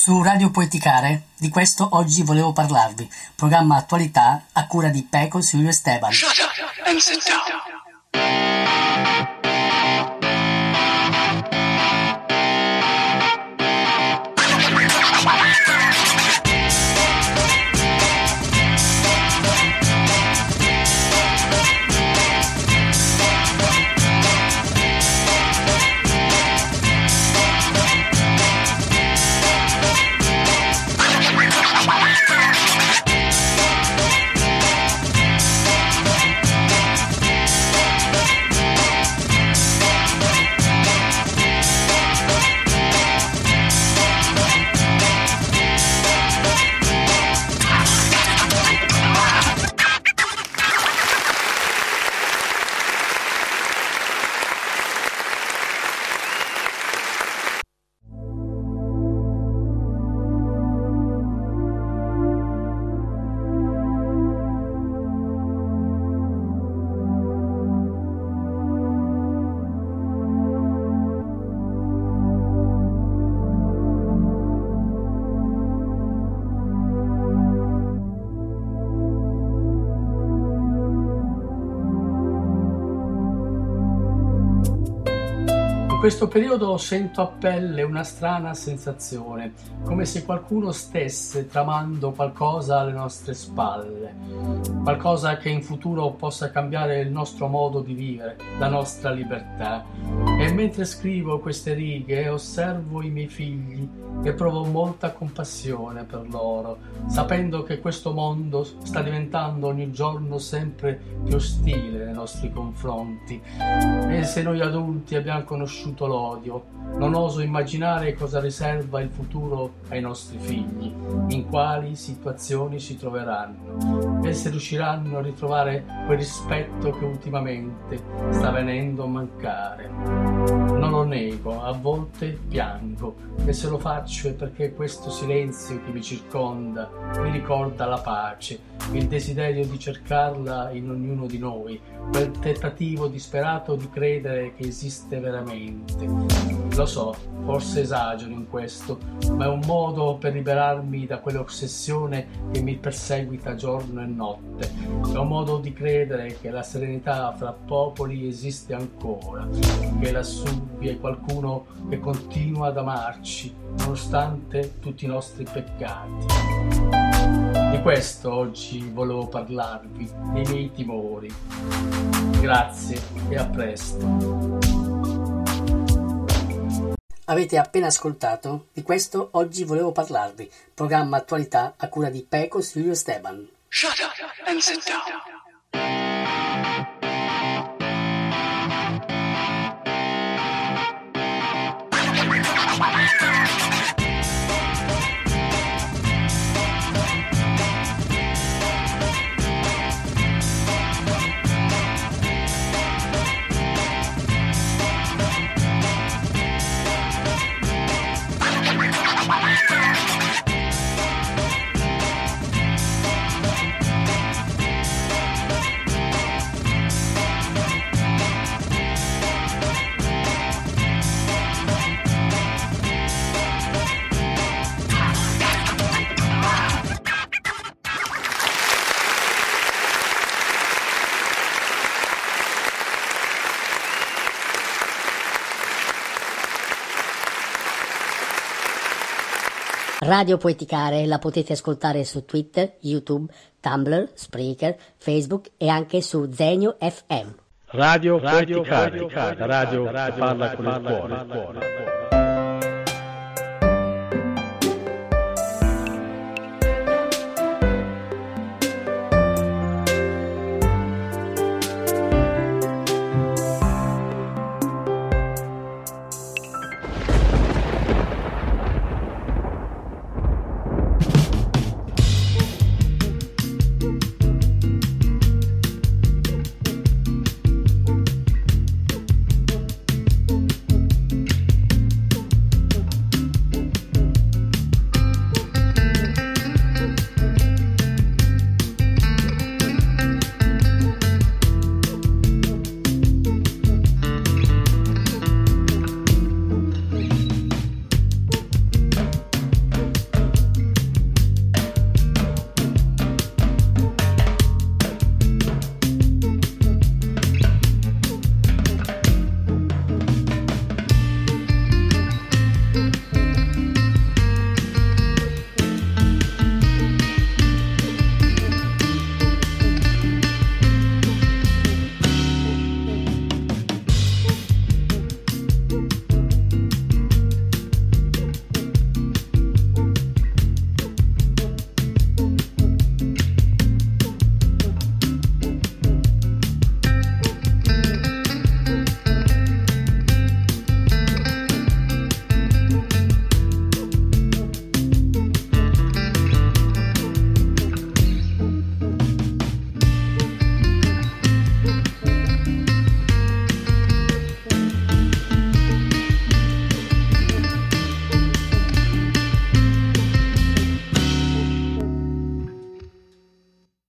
Su Radio Poeticare di questo oggi volevo parlarvi, programma attualità a cura di Peco Silvio Esteban. Shut up and sit down. In questo periodo sento a pelle una strana sensazione, come se qualcuno stesse tramando qualcosa alle nostre spalle, qualcosa che in futuro possa cambiare il nostro modo di vivere, la nostra libertà. E mentre scrivo queste righe osservo i miei figli e provo molta compassione per loro, sapendo che questo mondo sta diventando ogni giorno sempre più ostile nei nostri confronti. E se noi adulti abbiamo conosciuto l'odio, non oso immaginare cosa riserva il futuro ai nostri figli, in quali situazioni si troveranno se riusciranno a ritrovare quel rispetto che ultimamente sta venendo a mancare. Non lo nego, a volte piango e se lo faccio è perché questo silenzio che mi circonda mi ricorda la pace, il desiderio di cercarla in ognuno di noi, quel tentativo disperato di credere che esiste veramente. Lo so, forse esagero in questo, ma è un modo per liberarmi da quell'ossessione che mi perseguita giorno e notte. È un modo di credere che la serenità fra popoli esiste ancora, che lassù vi è qualcuno che continua ad amarci nonostante tutti i nostri peccati. Di questo oggi volevo parlarvi, dei miei timori. Grazie e a presto. Avete appena ascoltato di questo oggi volevo parlarvi, programma attualità a cura di Peco Silvio Esteban. Shut up and sit down. Radio Poeticare la potete ascoltare su Twitter, YouTube, Tumblr, Spreaker, Facebook e anche su Zenio FM. Radio, Radio Poeticare, radio, radio, parla con il cuore.